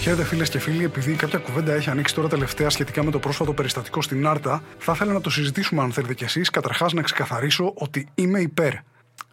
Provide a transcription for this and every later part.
Χαίρετε φίλες και φίλοι, επειδή κάποια κουβέντα έχει ανοίξει τώρα τελευταία σχετικά με το πρόσφατο περιστατικό στην Άρτα, θα ήθελα να το συζητήσουμε αν θέλετε κι εσείς. Καταρχάς, να ξεκαθαρίσω ότι είμαι υπέρ.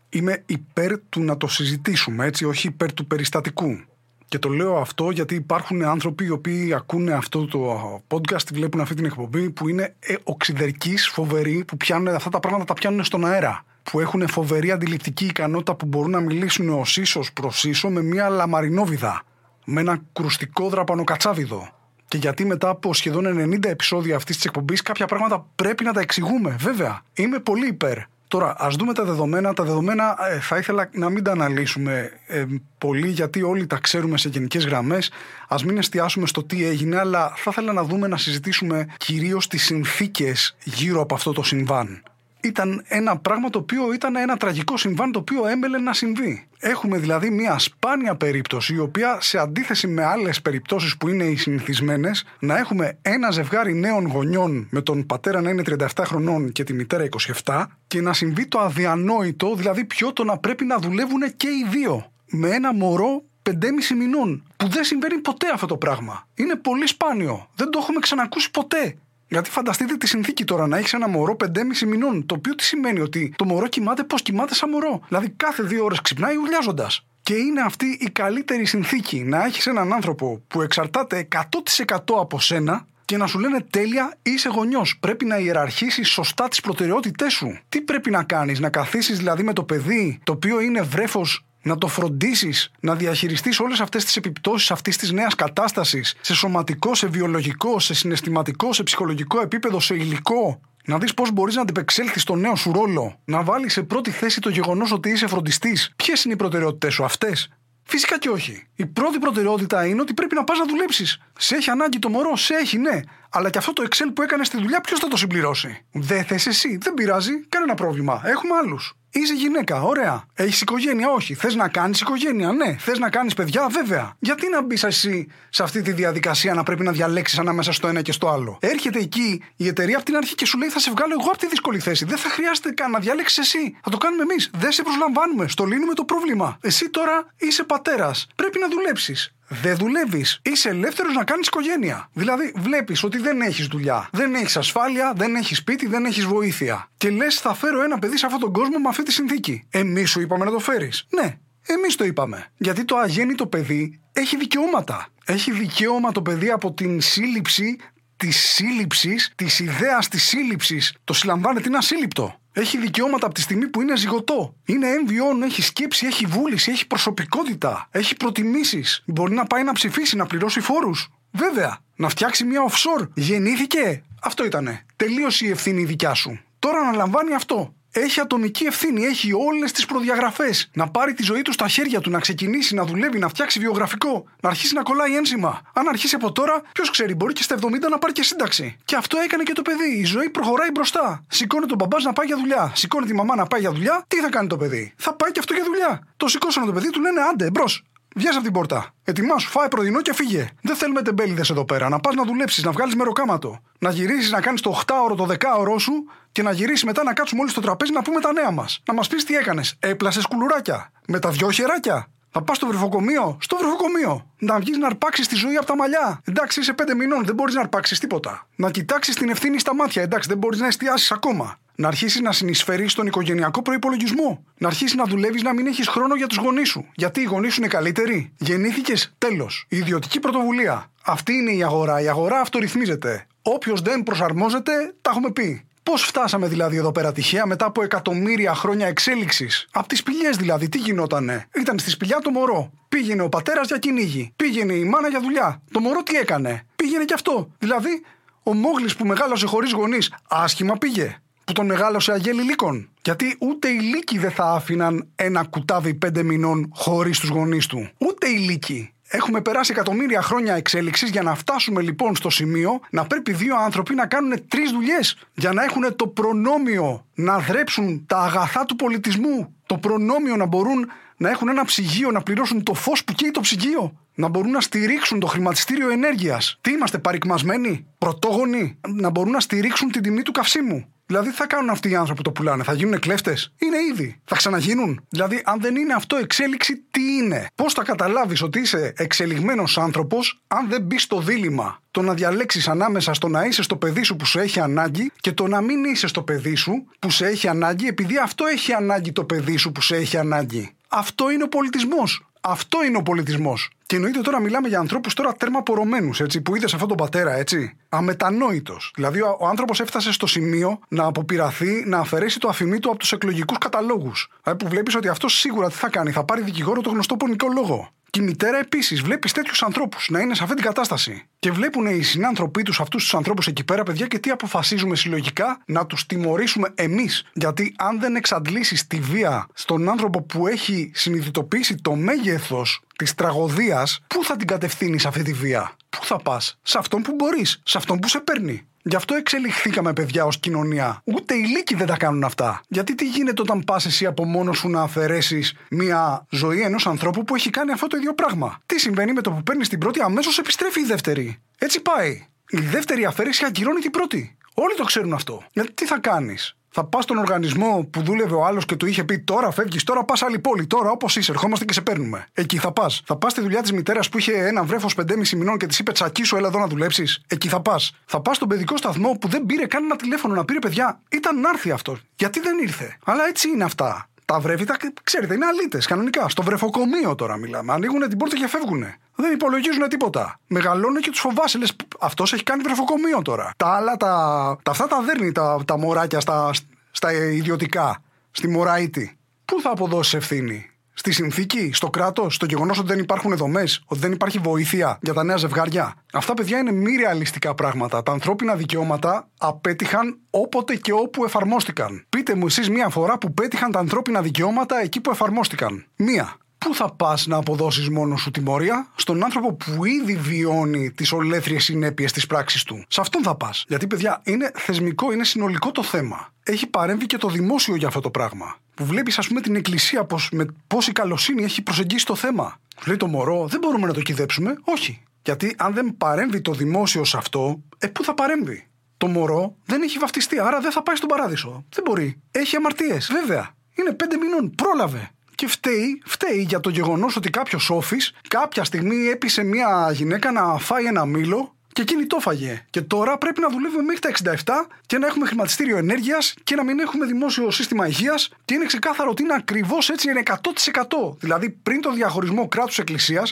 Είμαι υπέρ του να το συζητήσουμε, έτσι, όχι υπέρ του περιστατικού. Και το λέω αυτό γιατί υπάρχουν άνθρωποι οι οποίοι ακούνε αυτό το podcast, βλέπουν αυτή την εκπομπή, που είναι ε, οξυδερκεί, φοβεροί, που πιάνουν αυτά τα πράγματα, τα πιάνουν στον αέρα. Που έχουν φοβερή αντιληπτική ικανότητα που μπορούν να μιλήσουν ως ίσο προς ίσο με μια λαμαρινόβιδα με ένα κρουστικό δραπανοκατσάβιδο. Και γιατί μετά από σχεδόν 90 επεισόδια αυτής της εκπομπής, κάποια πράγματα πρέπει να τα εξηγούμε. Βέβαια, είμαι πολύ υπέρ. Τώρα, ας δούμε τα δεδομένα. Τα δεδομένα ε, θα ήθελα να μην τα αναλύσουμε ε, πολύ, γιατί όλοι τα ξέρουμε σε γενικές γραμμές. Α μην εστιάσουμε στο τι έγινε, αλλά θα ήθελα να δούμε να συζητήσουμε κυρίως τις συνθήκες γύρω από αυτό το συμβάν ήταν ένα πράγμα το οποίο ήταν ένα τραγικό συμβάν το οποίο έμελε να συμβεί. Έχουμε δηλαδή μια σπάνια περίπτωση η οποία σε αντίθεση με άλλες περιπτώσεις που είναι οι συνηθισμένες να έχουμε ένα ζευγάρι νέων γονιών με τον πατέρα να είναι 37 χρονών και τη μητέρα 27 και να συμβεί το αδιανόητο δηλαδή ποιο το να πρέπει να δουλεύουν και οι δύο με ένα μωρό 5,5 μηνών. Που δεν συμβαίνει ποτέ αυτό το πράγμα. Είναι πολύ σπάνιο. Δεν το έχουμε ξανακούσει ποτέ. Γιατί φανταστείτε τη συνθήκη τώρα να έχεις ένα μωρό 5,5 μηνών. Το οποίο τι σημαίνει ότι το μωρό κοιμάται πώς κοιμάται σαν μωρό. Δηλαδή κάθε δύο ώρες ξυπνάει ουλιάζοντας. Και είναι αυτή η καλύτερη συνθήκη να έχεις έναν άνθρωπο που εξαρτάται 100% από σένα και να σου λένε τέλεια είσαι γονιός. Πρέπει να ιεραρχήσεις σωστά τις προτεραιότητές σου. Τι πρέπει να κάνεις, να καθίσεις δηλαδή με το παιδί το οποίο είναι βρέφος να το φροντίσεις, να διαχειριστείς όλες αυτές τις επιπτώσεις αυτής της νέας κατάστασης σε σωματικό, σε βιολογικό, σε συναισθηματικό, σε ψυχολογικό επίπεδο, σε υλικό. Να δεις πώς μπορείς να αντιπεξέλθεις στο νέο σου ρόλο. Να βάλεις σε πρώτη θέση το γεγονός ότι είσαι φροντιστής. Ποιες είναι οι προτεραιότητές σου, αυτές; Φυσικά και όχι. Η πρώτη προτεραιότητα είναι ότι πρέπει να πας να δουλέψεις. Σε έχει ανάγκη το μωρό, σε έχει, ναι. Αλλά και αυτό το Excel που έκανες στη δουλειά, ποιος θα το συμπληρώσει; Δεν θες εσύ, δεν πειράζει, κανένα πρόβλημα. Έχουμε άλλους. Είσαι γυναίκα, ωραία. Έχεις οικογένεια, όχι. Θες να κάνεις οικογένεια, ναι. Θες να κάνεις παιδιά, βέβαια. Γιατί να μπεις εσύ σε αυτή τη διαδικασία να πρέπει να διαλέξεις ανάμεσα στο ένα και στο άλλο; Έρχεται εκεί η εταιρεία από την αρχή και σου λέει θα σε βγάλω εγώ από τη δύσκολη θέση. Δεν θα χρειάζεται καν να διαλέξεις εσύ. Θα το κάνουμε εμείς. Δεν σε προσλαμβάνουμε. Στο λύνουμε το πρόβλημα. Εσύ τώρα είσαι πατέρας. Πρέπει να δουλέψεις. Δεν δουλεύεις. Είσαι ελεύθερος να κάνεις οικογένεια. Δηλαδή, βλέπεις ότι δεν έχεις δουλειά, δεν έχεις ασφάλεια, δεν έχεις σπίτι, δεν έχεις βοήθεια. Και λες, θα φέρω ένα παιδί σε αυτόν τον κόσμο με αυτή τη συνθήκη. Εμείς σου είπαμε να το φέρεις. Ναι, εμείς το είπαμε. Γιατί το αγέννητο παιδί έχει δικαιώματα. Έχει δικαίωμα το παιδί από την σύλληψη της σύλληψης, της ιδέας της σύλληψης. Το συλλαμβάνεται, είναι ασύλληπτο. Έχει δικαιώματα από τη στιγμή που είναι ζυγωτό. Είναι έμβιον, έχει σκέψη, έχει βούληση, έχει προσωπικότητα, έχει προτιμήσεις. Μπορεί να πάει να ψηφίσει, να πληρώσει φόρους. Βέβαια, να φτιάξει μια offshore. Γεννήθηκε. Αυτό ήτανε. Τελείωσε η ευθύνη δικιά σου. Τώρα αναλαμβάνει αυτό έχει ατομική ευθύνη, έχει όλες τις προδιαγραφές. Να πάρει τη ζωή του στα χέρια του, να ξεκινήσει, να δουλεύει, να φτιάξει βιογραφικό, να αρχίσει να κολλάει ένσημα. Αν αρχίσει από τώρα, ποιος ξέρει, μπορεί και στα 70 να πάρει και σύνταξη. Και αυτό έκανε και το παιδί. Η ζωή προχωράει μπροστά. Σηκώνει τον μπαμπάς να πάει για δουλειά. Σηκώνει τη μαμά να πάει για δουλειά. Τι θα κάνει το παιδί; Θα πάει και αυτό για δουλειά. Το σηκώσανε το παιδί, του λένε άντε, μπρος. Βγες από την πόρτα. Ετοιμάσου, φάε πρωινό και φύγε. Δεν θέλουμε τεμπέληδες εδώ πέρα. Να πας να δουλέψεις, να βγάλεις μεροκάματο. Να γυρίσεις να κάνεις το 8ωρο, το 10ωρο σου και να γυρίσεις μετά να κάτσουμε όλοι στο τραπέζι να πούμε τα νέα μας. Να μας πεις τι έκανες. Έπλασες κουλουράκια. Με τα δυο χεράκια. Θα πας στο βρεφοκομείο. Στο βρεφοκομείο. Να βγεις να αρπάξεις τη ζωή από τα μαλλιά. Εντάξει, είσαι πέντε μηνών, δεν μπορείς να αρπάξεις τίποτα. Να κοιτάξεις την ευθύνη στα μάτια. Εντάξει, δεν μπορείς να εστιάσεις ακόμα. Να αρχίσεις να συνεισφέρεις στον οικογενειακό προπολογισμό. Να αρχίσεις να δουλεύεις να μην έχεις χρόνο για τους γονείς σου. Γιατί οι γονείς σου είναι καλύτεροι. Γεννήθηκες, τέλος. Η ιδιωτική πρωτοβουλία. Αυτή είναι η αγορά. Η αγορά αυτορυθμίζεται. Όποιος δεν προσαρμόζεται, τα έχουμε πει. Πώς φτάσαμε δηλαδή εδώ πέρα τυχαία μετά από εκατομμύρια χρόνια εξέλιξης; Από τις σπηλιές δηλαδή, τι γινότανε; Ήταν στη σπηλιά το μωρό. Πήγαινε ο πατέρας για κυνήγι. Πήγαινε η μάνα για δουλειά. Το μωρό τι έκανε; Πήγαινε κι αυτό. Δηλαδή, ο Μόγλης που μεγάλωσε χωρίς γονείς, άσχημα πήγε που τον μεγάλωσε αγέλη λύκων. Γιατί ούτε οι λύκοι δεν θα άφηναν ένα κουτάβι πέντε μηνών χωρίς τους γονείς του. Ούτε οι λύκοι. Έχουμε περάσει εκατομμύρια χρόνια εξέλιξης για να φτάσουμε λοιπόν στο σημείο να πρέπει δύο άνθρωποι να κάνουν τρεις δουλειές για να έχουν το προνόμιο να δρέψουν τα αγαθά του πολιτισμού. Το προνόμιο να μπορούν να έχουν ένα ψυγείο, να πληρώσουν το φως που καίει το ψυγείο. Να μπορούν να στηρίξουν το χρηματιστήριο ενέργειας. Τι είμαστε, παρικμασμένοι, πρωτόγονοι, να μπορούν να στηρίξουν την τιμή του καυσίμου. Δηλαδή, τι θα κάνουν αυτοί οι άνθρωποι που το πουλάνε, θα γίνουν κλέφτες; Είναι ήδη. Θα ξαναγίνουν. Δηλαδή, αν δεν είναι αυτό εξέλιξη, τι είναι; Πώς θα καταλάβεις ότι είσαι εξελιγμένος άνθρωπος, αν δεν μπεις στο δίλημα; Το να διαλέξεις ανάμεσα στο να είσαι στο παιδί σου που σε έχει ανάγκη και το να μην είσαι στο παιδί σου που σε έχει ανάγκη, επειδή αυτό έχει ανάγκη το παιδί σου που σε έχει ανάγκη. Αυτό είναι ο πολιτισμός. Αυτό είναι ο πολιτισμός. Και εννοείται τώρα μιλάμε για ανθρώπους τώρα τέρμα πορωμένους, έτσι, που είδες αυτόν τον πατέρα, έτσι. Αμετανόητος. Δηλαδή, ο, ο άνθρωπος έφτασε στο σημείο να αποπειραθεί να αφαιρέσει το αφημί του από τους εκλογικούς καταλόγους. Δηλαδή, που βλέπεις ότι αυτό σίγουρα τι θα κάνει, θα πάρει δικηγόρο το γνωστό πονικό λόγο. Και η μητέρα επίσης βλέπεις τέτοιους ανθρώπους να είναι σε αυτή την κατάσταση. Και βλέπουν οι συνάνθρωποι τους αυτούς τους ανθρώπους εκεί πέρα, παιδιά, και τι αποφασίζουμε συλλογικά; Να τους τιμωρήσουμε εμείς. Γιατί αν δεν εξαντλήσεις τη βία στον άνθρωπο που έχει συνειδητοποιήσει το μέγεθος της τραγωδίας, πού θα την κατευθύνεις αυτή τη βία; Πού θα πας, σε αυτόν που μπορείς, σε αυτόν που σε παίρνει. Γι' αυτό εξελιχθήκαμε, παιδιά, ως κοινωνία. Ούτε οι λύκοι δεν τα κάνουν αυτά. Γιατί τι γίνεται όταν πας εσύ από μόνος σου να αφαιρέσεις μια ζωή ενός ανθρώπου που έχει κάνει αυτό το ίδιο πράγμα; Τι συμβαίνει με το που παίρνεις την πρώτη, αμέσως επιστρέφει η δεύτερη. Έτσι πάει. Η δεύτερη αφαίρεση ακυρώνει την πρώτη. Όλοι το ξέρουν αυτό. Γιατί τι θα κάνεις; Θα πας στον οργανισμό που δούλευε ο άλλος και του είχε πει τώρα φεύγεις, τώρα πας άλλη πόλη, τώρα όπως είσαι, ερχόμαστε και σε παίρνουμε. Εκεί θα πας. Θα πας στη δουλειά της μητέρας που είχε ένα βρέφος 5,5 μηνών και της είπε τσακί σου, έλα εδώ να δουλέψεις. Εκεί θα πας. Θα πας στον παιδικό σταθμό που δεν πήρε καν ένα τηλέφωνο να πήρε παιδιά. Ήταν να έρθει αυτός. Γιατί δεν ήρθε. Αλλά έτσι είναι αυτά. Τα βρέφητα, ξέρετε, είναι αλήτες κανονικά. Στο βρεφοκομείο τώρα μιλάμε. Ανοίγουν την πόρτα και φεύγουν. Δεν υπολογίζουν τίποτα. Μεγαλώνουν και τους φοβάσαι. Λε, αυτός έχει κάνει βρεφοκομείο τώρα. Τα άλλα, τα, τα αυτά τα δέρνει τα, τα μωράκια στα, στα ιδιωτικά, στη Μωραήτη. Πού θα αποδώσει ευθύνη, Στη συνθήκη, στο κράτος, στο γεγονός ότι δεν υπάρχουν δομές, ότι δεν υπάρχει βοήθεια για τα νέα ζευγάρια. Αυτά, παιδιά, είναι μη ρεαλιστικά πράγματα. Τα ανθρώπινα δικαιώματα απέτυχαν όποτε και όπου εφαρμόστηκαν. Πείτε μου εσείς μία φορά που πέτυχαν τα ανθρώπινα δικαιώματα εκεί που εφαρμόστηκαν. Μία. Πού θα πας να αποδώσεις μόνος σου τιμωρία, στον άνθρωπο που ήδη βιώνει τις ολέθριες συνέπειες της πράξης του. Σε αυτόν θα πας. Γιατί, παιδιά, είναι θεσμικό, είναι συνολικό το θέμα. Έχει παρέμβει και το δημόσιο για αυτό το πράγμα. Που βλέπεις, ας πούμε, την Εκκλησία πως, με πόση καλοσύνη έχει προσεγγίσει το θέμα. Λέει το μωρό, δεν μπορούμε να το κυδέψουμε. Όχι. Γιατί αν δεν παρέμβει το δημόσιο σε αυτό, ε, πού θα παρέμβει; Το μωρό δεν έχει βαφτιστεί, άρα δεν θα πάει στον παράδεισο. Δεν μπορεί. Έχει αμαρτίες, βέβαια. Είναι πέντε μηνών. Πρόλαβε. Και φταίει, φταίει για το γεγονός ότι κάποιος όφης κάποια στιγμή έπεισε μια γυναίκα να φάει ένα μήλο και εκείνη το φαγε. Και τώρα πρέπει να δουλεύουμε μέχρι τα 67 και να έχουμε χρηματιστήριο ενέργειας και να μην έχουμε δημόσιο σύστημα υγείας. Και είναι ξεκάθαρο ότι είναι ακριβώς έτσι, είναι 100%. Δηλαδή, πριν το διαχωρισμό κράτου-εκκλησία,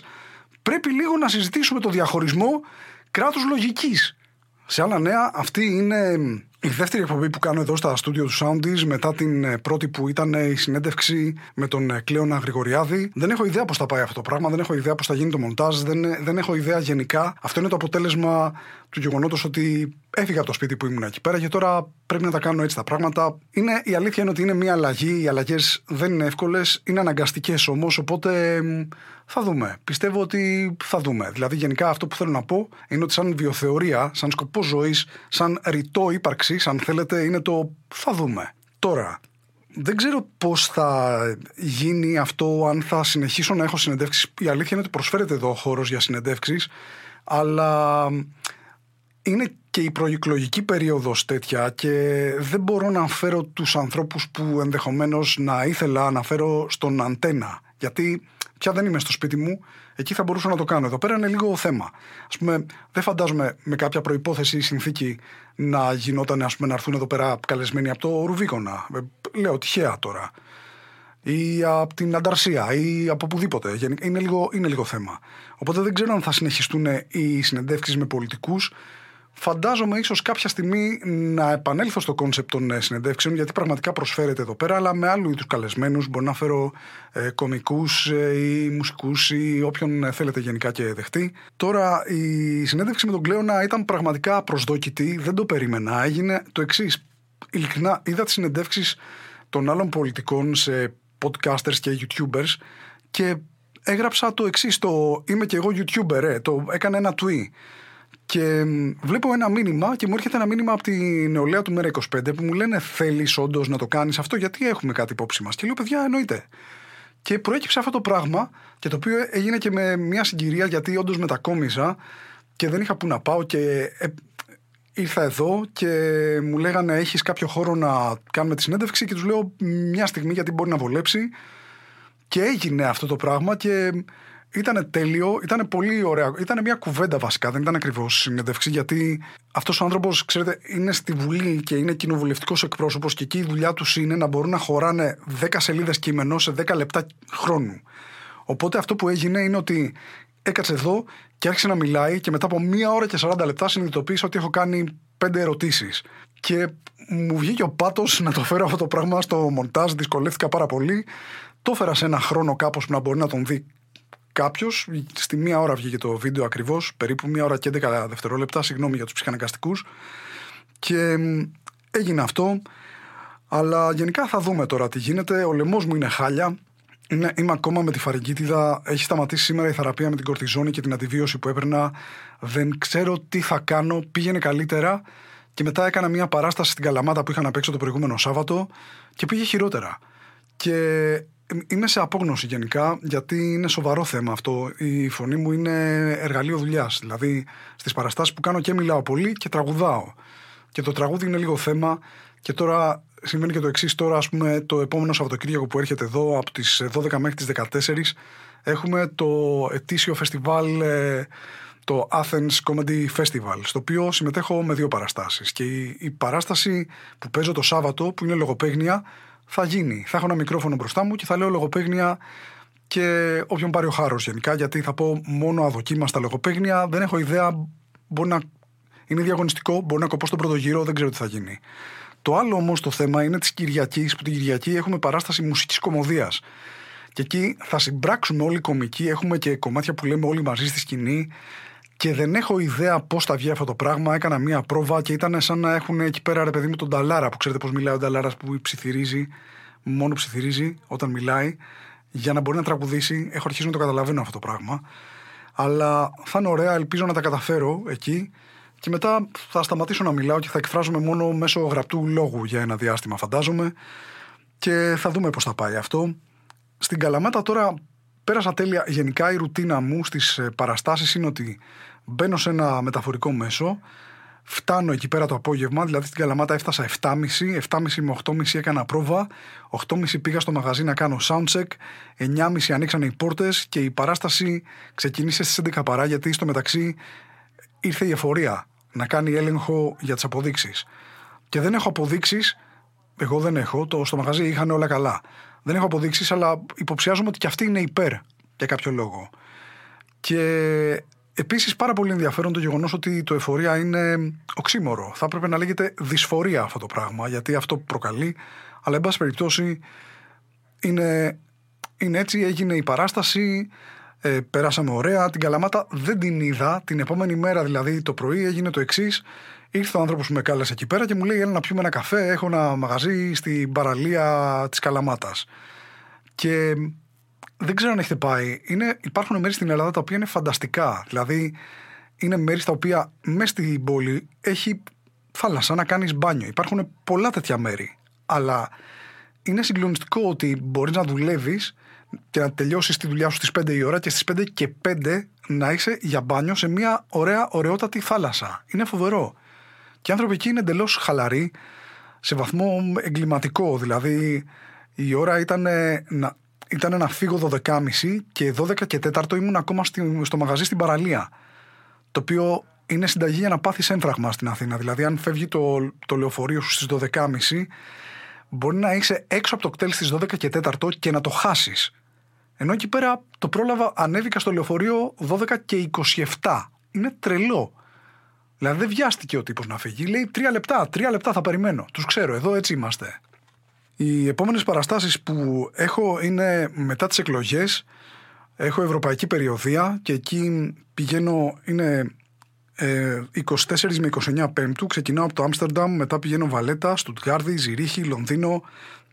πρέπει λίγο να συζητήσουμε το διαχωρισμό κράτους λογικής. Σε άλλα νέα, αυτή είναι η δεύτερη εκπομπή που κάνω εδώ στα στούντιο του Soundies μετά την ε, πρώτη που ήταν ε, η συνέντευξη με τον ε, Κλέωνα Γρηγοριάδη. Δεν έχω ιδέα πώς θα πάει αυτό το πράγμα, δεν έχω ιδέα πώς θα γίνει το μοντάζ, δεν, δεν έχω ιδέα γενικά. Αυτό είναι το αποτέλεσμα του γεγονότος ότι έφυγα από το σπίτι που ήμουν εκεί πέρα και τώρα πρέπει να τα κάνω έτσι τα πράγματα. Είναι, η αλήθεια είναι ότι είναι μια αλλαγή. Οι αλλαγές δεν είναι εύκολες, είναι αναγκαστικές όμως. Οπότε θα δούμε. Πιστεύω ότι θα δούμε. Δηλαδή, γενικά αυτό που θέλω να πω είναι ότι σαν βιοθεωρία, σαν σκοπό ζωής, σαν ρητό ύπαρξη, αν θέλετε, είναι το θα δούμε. Τώρα, δεν ξέρω πώς θα γίνει αυτό, αν θα συνεχίσω να έχω συνεντεύξεις. Η αλήθεια είναι ότι προσφέρεται εδώ χώρος για συνεντεύξεις, αλλά είναι και η προεκλογική περίοδος τέτοια και δεν μπορώ να φέρω τους ανθρώπους που ενδεχομένως να ήθελα να φέρω στον αντένα γιατί πια δεν είμαι στο σπίτι μου, εκεί θα μπορούσα να το κάνω. Εδώ πέρα είναι λίγο θέμα. Α πούμε, δεν φαντάζομαι με κάποια προπόθεση ή συνθήκη να γινόταν ας πούμε, να έρθουν εδώ πέρα καλεσμένοι από το Ρουβίκονα. Ε, λέω τυχαία τώρα. Ή από την Ανταρσία ή από οπουδήποτε. Είναι λίγο, είναι λίγο θέμα. Οπότε δεν ξέρω αν θα συνεχιστούν οι συνεντεύξεις με πολιτικούς Φαντάζομαι ίσως κάποια στιγμή να επανέλθω στο concept των ε, συνεντεύξεων, γιατί πραγματικά προσφέρεται εδώ πέρα, αλλά με άλλου είδους καλεσμένους. Μπορεί να φέρω ε, κομικούς ε, ή μουσικούς ή όποιον ε, θέλετε γενικά και δεχτεί. Τώρα, η συνέντευξη με τον Κλέωνα ήταν πραγματικά απροσδόκητη, δεν το περίμενα. Έγινε το εξής. Ειλικρινά, είδα τις συνεντεύξεις των άλλων πολιτικών σε podcasters και youtubers και έγραψα το εξής. Το είμαι και εγώ YouTuber, ε, το έκανα ένα tweet. Και βλέπω ένα μήνυμα και μου έρχεται ένα μήνυμα από τη νεολαία του Μέρα 25 που μου λένε Θέλεις όντως να το κάνεις αυτό, γιατί έχουμε κάτι υπόψη μας. Και λέω, παιδιά, εννοείται. Και προέκυψε αυτό το πράγμα και το οποίο έγινε και με μια συγκυρία γιατί όντως μετακόμισα και δεν είχα που να πάω και ε, ήρθα εδώ και μου λέγανε έχεις κάποιο χώρο να κάνουμε τη συνέντευξη και τους λέω μια στιγμή γιατί μπορεί να βολέψει και έγινε αυτό το πράγμα και ήταν τέλειο, ήταν πολύ ωραίο. Ήταν μια κουβέντα βασικά, δεν ήταν ακριβώς συνέντευξη, γιατί αυτός ο άνθρωπος, ξέρετε, είναι στη Βουλή και είναι κοινοβουλευτικός εκπρόσωπος και εκεί η δουλειά τους είναι να μπορούν να χωράνε 10 σελίδες κείμενο σε 10 λεπτά χρόνου. Οπότε αυτό που έγινε είναι ότι έκατσε εδώ και άρχισε να μιλάει και μετά από μία ώρα και 40 λεπτά συνειδητοποίησα ότι έχω κάνει πέντε ερωτήσεις. Και μου βγήκε ο πάτος να το φέρω αυτό το πράγμα στο μοντάζ, δυσκολεύτηκα πάρα πολύ. Το έφερα σε ένα χρόνο κάπως που να μπορεί να τον δει κάποιος. Στη μία ώρα βγήκε το βίντεο ακριβώς, περίπου μία ώρα και 11 δευτερόλεπτα. Συγγνώμη για τους ψυχαναγκαστικούς. Και έγινε αυτό. Αλλά γενικά θα δούμε τώρα τι γίνεται. Ο λαιμός μου είναι χάλια. Είναι, είμαι ακόμα με τη φαρικίτιδα. Έχει σταματήσει σήμερα η θεραπεία με την κορτιζόνη και την αντιβίωση που έπαιρνα. Δεν ξέρω τι θα κάνω. Πήγαινε καλύτερα. Και μετά έκανα μια παράσταση στην Καλαμάτα που είχα να παίξω το προηγούμενο Σάββατο και πήγε χειρότερα. Και είμαι σε απόγνωση γενικά, γιατί είναι σοβαρό θέμα αυτό. Η φωνή μου είναι εργαλείο δουλειάς. Δηλαδή, στις παραστάσεις που κάνω και μιλάω πολύ και τραγουδάω. Και το τραγούδι είναι λίγο θέμα. Και τώρα συμβαίνει και το εξής. Τώρα, ας πούμε, το επόμενο Σαββατοκύριακο που έρχεται εδώ, από τις 12 μέχρι τις 14, έχουμε το ετήσιο φεστιβάλ. Ε, το Athens Comedy Festival, στο οποίο συμμετέχω με δύο παραστάσεις. Και η, η παράσταση που παίζω το Σάββατο, που είναι λογοπαίγνια, θα γίνει. Θα έχω ένα μικρόφωνο μπροστά μου και θα λέω λογοπαίγνια και όποιον πάρει ο χάρος γενικά, γιατί θα πω μόνο αδοκίμαστα λογοπαίγνια. Δεν έχω ιδέα. Μπορεί να είναι διαγωνιστικό, μπορεί να κοπώ στον πρώτο γύρο, δεν ξέρω τι θα γίνει. Το άλλο όμως το θέμα είναι της Κυριακής, που την Κυριακή έχουμε παράσταση μουσικής κομμωδίας. Και εκεί θα συμπράξουμε όλοι οι κομικοί, έχουμε και κομμάτια που λέμε όλοι μαζί στη σκηνή και δεν έχω ιδέα πώς θα βγει αυτό το πράγμα. Έκανα μία πρόβα και ήταν σαν να έχουν εκεί πέρα ρε παιδί μου τον Νταλάρα που ξέρετε πώς μιλάει ο Νταλάρας που ψιθυρίζει, μόνο ψιθυρίζει όταν μιλάει, για να μπορεί να τραγουδήσει. Έχω αρχίσει να το καταλαβαίνω αυτό το πράγμα. Αλλά θα είναι ωραία, ελπίζω να τα καταφέρω εκεί. Και μετά θα σταματήσω να μιλάω και θα εκφράζομαι μόνο μέσω γραπτού λόγου για ένα διάστημα, φαντάζομαι. Και θα δούμε πώς θα πάει αυτό. Στην Καλαμάτα τώρα πέρασα τέλεια. Γενικά η ρουτίνα μου στις ε, παραστάσεις είναι ότι μπαίνω σε ένα μεταφορικό μέσο, φτάνω εκεί πέρα το απόγευμα, δηλαδή στην Καλαμάτα έφτασα 7.30, 7.30 με 8.30 έκανα πρόβα, 8.30 πήγα στο μαγαζί να κάνω soundcheck, 9.30 ανοίξανε οι πόρτες και η παράσταση ξεκίνησε στις 11 παρά γιατί στο μεταξύ ήρθε η εφορία να κάνει έλεγχο για τις αποδείξεις. Και δεν έχω αποδείξεις, εγώ δεν έχω, το, στο μαγαζί είχαν όλα καλά. Δεν έχω αποδείξεις, αλλά υποψιάζομαι ότι και αυτή είναι υπέρ για κάποιο λόγο. Και επίσης πάρα πολύ ενδιαφέρον το γεγονός ότι το εφορία είναι οξύμορο. Θα έπρεπε να λέγεται δυσφορία αυτό το πράγμα, γιατί αυτό προκαλεί. Αλλά, εν πάση περιπτώσει, είναι, είναι έτσι. Έγινε η παράσταση. Ε, περάσαμε ωραία. Την Καλαμάτα δεν την είδα. Την επόμενη μέρα, δηλαδή το πρωί, έγινε το εξής. Ήρθε ο άνθρωπος που με κάλεσε εκεί πέρα και μου λέει: Έλα να πιούμε ένα καφέ. Έχω ένα μαγαζί στην παραλία της Καλαμάτας. Και δεν ξέρω αν έχετε πάει. Είναι, υπάρχουν μέρη στην Ελλάδα τα οποία είναι φανταστικά. Δηλαδή, είναι μέρη στα οποία μέσα στην πόλη έχει θάλασσα να κάνεις μπάνιο. Υπάρχουν πολλά τέτοια μέρη. Αλλά είναι συγκλονιστικό ότι μπορείς να δουλεύεις και να τελειώσεις τη δουλειά σου στις 5 η ώρα και στις 5 και 5 να είσαι για μπάνιο σε μια ωραία, ωραιότατη θάλασσα. Είναι φοβερό. Και οι άνθρωποι εκεί είναι εντελώς χαλαροί, σε βαθμό εγκληματικό. Δηλαδή, η ώρα ήταν να, ήταν να φύγω 12.30 και 12 και 4 ήμουν ακόμα στο μαγαζί στην παραλία. Το οποίο είναι συνταγή για να πάθεις έμφραγμα στην Αθήνα. Δηλαδή, αν φεύγει το, το λεωφορείο σου στις 12.30, μπορεί να είσαι έξω από το κτέλ στις 12 και 4 και να το χάσεις. Ενώ εκεί πέρα το πρόλαβα, ανέβηκα στο λεωφορείο 12 και 27. Είναι τρελό. Δηλαδή δεν βιάστηκε ο τύπος να φύγει. Λέει τρία λεπτά, τρία λεπτά θα περιμένω. Τους ξέρω, εδώ έτσι είμαστε. Οι επόμενες παραστάσεις που έχω είναι μετά τις εκλογές. Έχω ευρωπαϊκή περιοδία και εκεί πηγαίνω, είναι 24 ε, με 29 Πέμπτου. Ξεκινάω από το Άμστερνταμ, μετά πηγαίνω Βαλέτα, Στουτγκάρδη, Ζηρίχη, Λονδίνο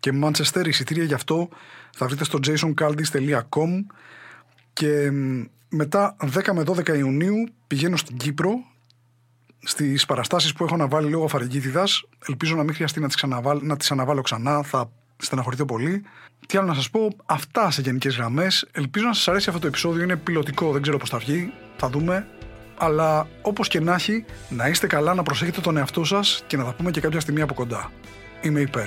και Μάντσεστερ. Εισιτήρια γι' αυτό θα βρείτε στο jasoncardies.com Και μετά 10 με 12 Ιουνίου πηγαίνω στην Κύπρο στις παραστάσεις που έχω αναβάλει λόγω αφαργίτιδα. Ελπίζω να μην χρειαστεί να τις να τις αναβάλω ξανά. Θα στεναχωρηθώ πολύ. Τι άλλο να σας πω, αυτά σε γενικές γραμμές. Ελπίζω να σας αρέσει αυτό το επεισόδιο. Είναι πιλωτικό, δεν ξέρω πώς θα βγει. Θα δούμε. Αλλά όπως και να έχει, να είστε καλά, να προσέχετε τον εαυτό σας και να τα πούμε και κάποια στιγμή από κοντά. Είμαι υπέρ.